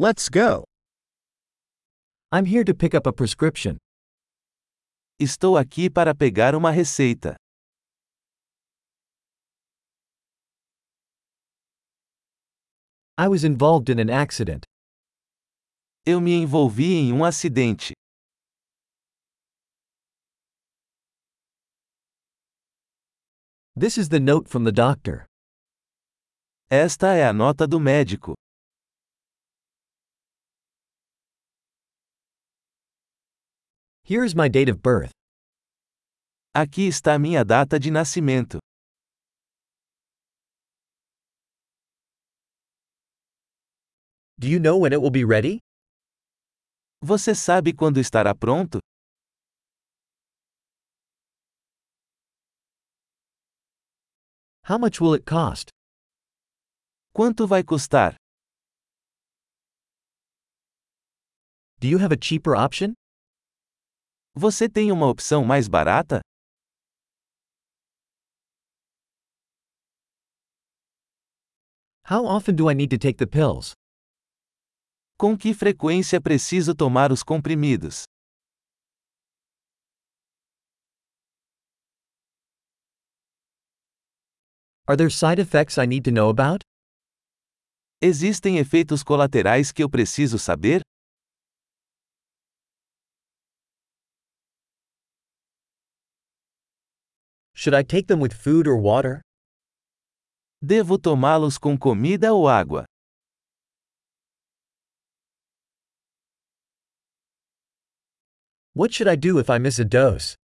Let's go. I'm here to pick up a prescription. Estou aqui para pegar uma receita. I was involved in an accident. Eu me envolvi em um acidente. This is the note from the doctor. Esta é a nota do médico. Here is my date of birth. Aqui está minha data de nascimento. Do you know when it will be ready? Você sabe quando estará pronto? How much will it cost? Quanto vai custar? Do you have a cheaper option? Você tem uma opção mais barata? How often do I need to take the pills? Com que frequência preciso tomar os comprimidos? Are there side effects I need to know about? Existem efeitos colaterais que eu preciso saber? Should I take them with food or water? Devo tomá-los com comida ou água? What should I do if I miss a dose?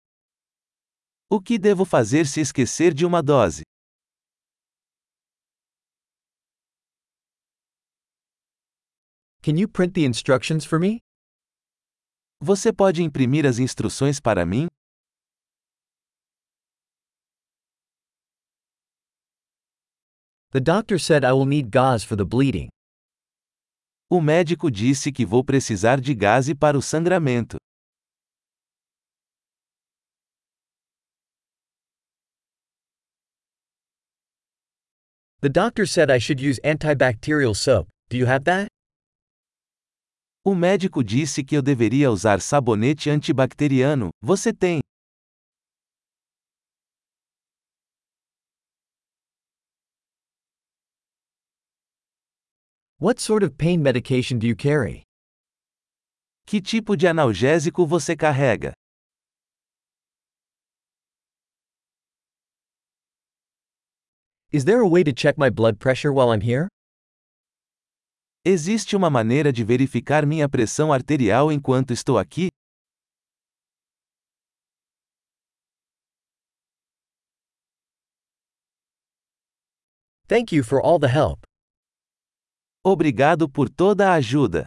O que devo fazer se esquecer de uma dose? Can you print the instructions for me? Você pode imprimir as instruções para mim? The doctor said I will need gauze for the bleeding. O médico disse que vou precisar de gaze para o sangramento. The doctor said I should use antibacterial soap. Do you have that? O médico disse que eu deveria usar sabonete antibacteriano. Você tem? What sort of pain medication do you carry? Que tipo de analgésico você carrega? Is there a way to check my blood pressure while I'm here? Existe uma maneira de verificar minha pressão arterial enquanto estou aqui? Thank you for all the help. Obrigado por toda a ajuda.